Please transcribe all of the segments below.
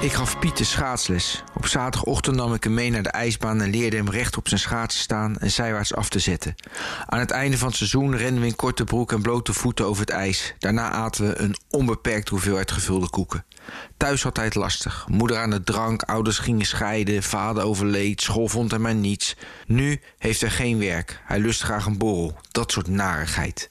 Ik gaf Piet de schaatsles. Op zaterdagochtend nam ik hem mee naar de ijsbaan en leerde hem recht op zijn schaatsen staan en zijwaarts af te zetten. Aan het einde van het seizoen renden we in korte broek en blote voeten over het ijs. Daarna aten we een onbeperkt hoeveelheid gevulde koeken. Thuis had hij het lastig. Moeder aan de drank, ouders gingen scheiden, vader overleed, school vond hem maar niets. Nu heeft hij geen werk. Hij lust graag een borrel. Dat soort narigheid.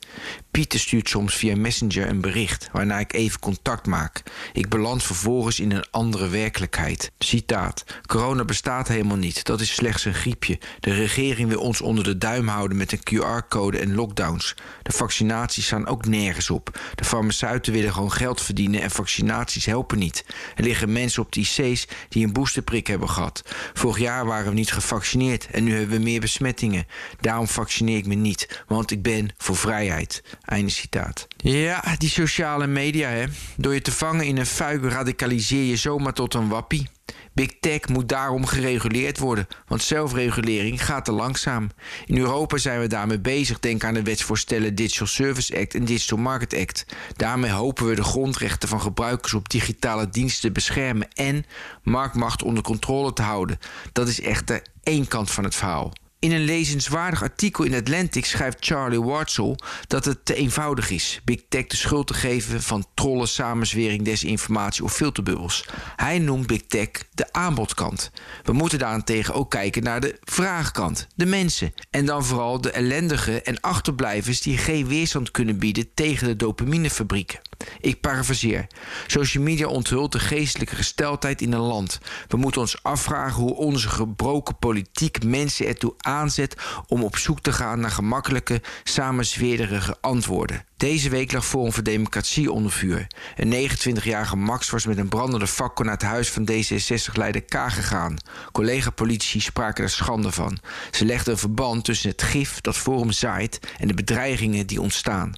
Pieter stuurt soms via Messenger een bericht waarna ik even contact maak. Ik beland vervolgens in een andere werkelijkheid. Citaat: Corona bestaat helemaal niet. Dat is slechts een griepje. De regering wil ons onder de duim houden met een QR-code en lockdowns. De vaccinaties staan ook nergens op. De farmaceuten willen gewoon geld verdienen en vaccinaties helpen niet. Er liggen mensen op de IC's die een boosterprik hebben gehad. Vorig jaar waren we niet gevaccineerd en nu hebben we meer besmettingen. Daarom vaccineer ik me niet, want ik ben voor vrijheid. Einde citaat. Ja, die sociale media, hè. Door je te vangen in een fuik radicaliseer je zomaar tot een wappie. Big Tech moet daarom gereguleerd worden, want zelfregulering gaat te langzaam. In Europa zijn we daarmee bezig. Denk aan de wetsvoorstellen Digital Service Act en Digital Market Act. Daarmee hopen we de grondrechten van gebruikers op digitale diensten te beschermen en marktmacht onder controle te houden. Dat is echter één kant van het verhaal. In een lezenswaardig artikel in Atlantic schrijft Charlie Wartsel dat het te eenvoudig is Big Tech de schuld te geven van trollen, samenzwering, desinformatie of filterbubbels. Hij noemt Big Tech de aanbodkant. We moeten daarentegen ook kijken naar de vraagkant, de mensen. En dan vooral de ellendigen en achterblijvers die geen weerstand kunnen bieden tegen de dopaminefabrieken. Ik parafraseer. Social media onthult de geestelijke gesteldheid in een land. We moeten ons afvragen hoe onze gebroken politiek mensen ertoe aanzet om op zoek te gaan naar gemakkelijke, samenzweerderige antwoorden. Deze week lag Forum voor Democratie onder vuur. Een 29-jarige Max was met een brandende fakkel naar het huis van D66-leider K gegaan. Collega-politici spraken er schande van. Ze legden een verband tussen het gif dat Forum zaait en de bedreigingen die ontstaan.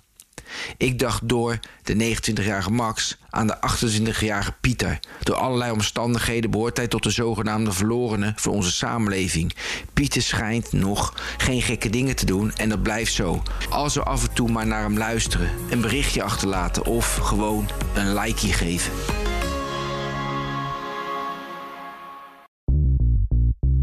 Ik dacht door de 29-jarige Max aan de 28-jarige Pieter. Door allerlei omstandigheden behoort hij tot de zogenaamde verlorenen voor onze samenleving. Pieter schijnt nog geen gekke dingen te doen en dat blijft zo. Als we af en toe maar naar hem luisteren, een berichtje achterlaten of gewoon een likeje geven.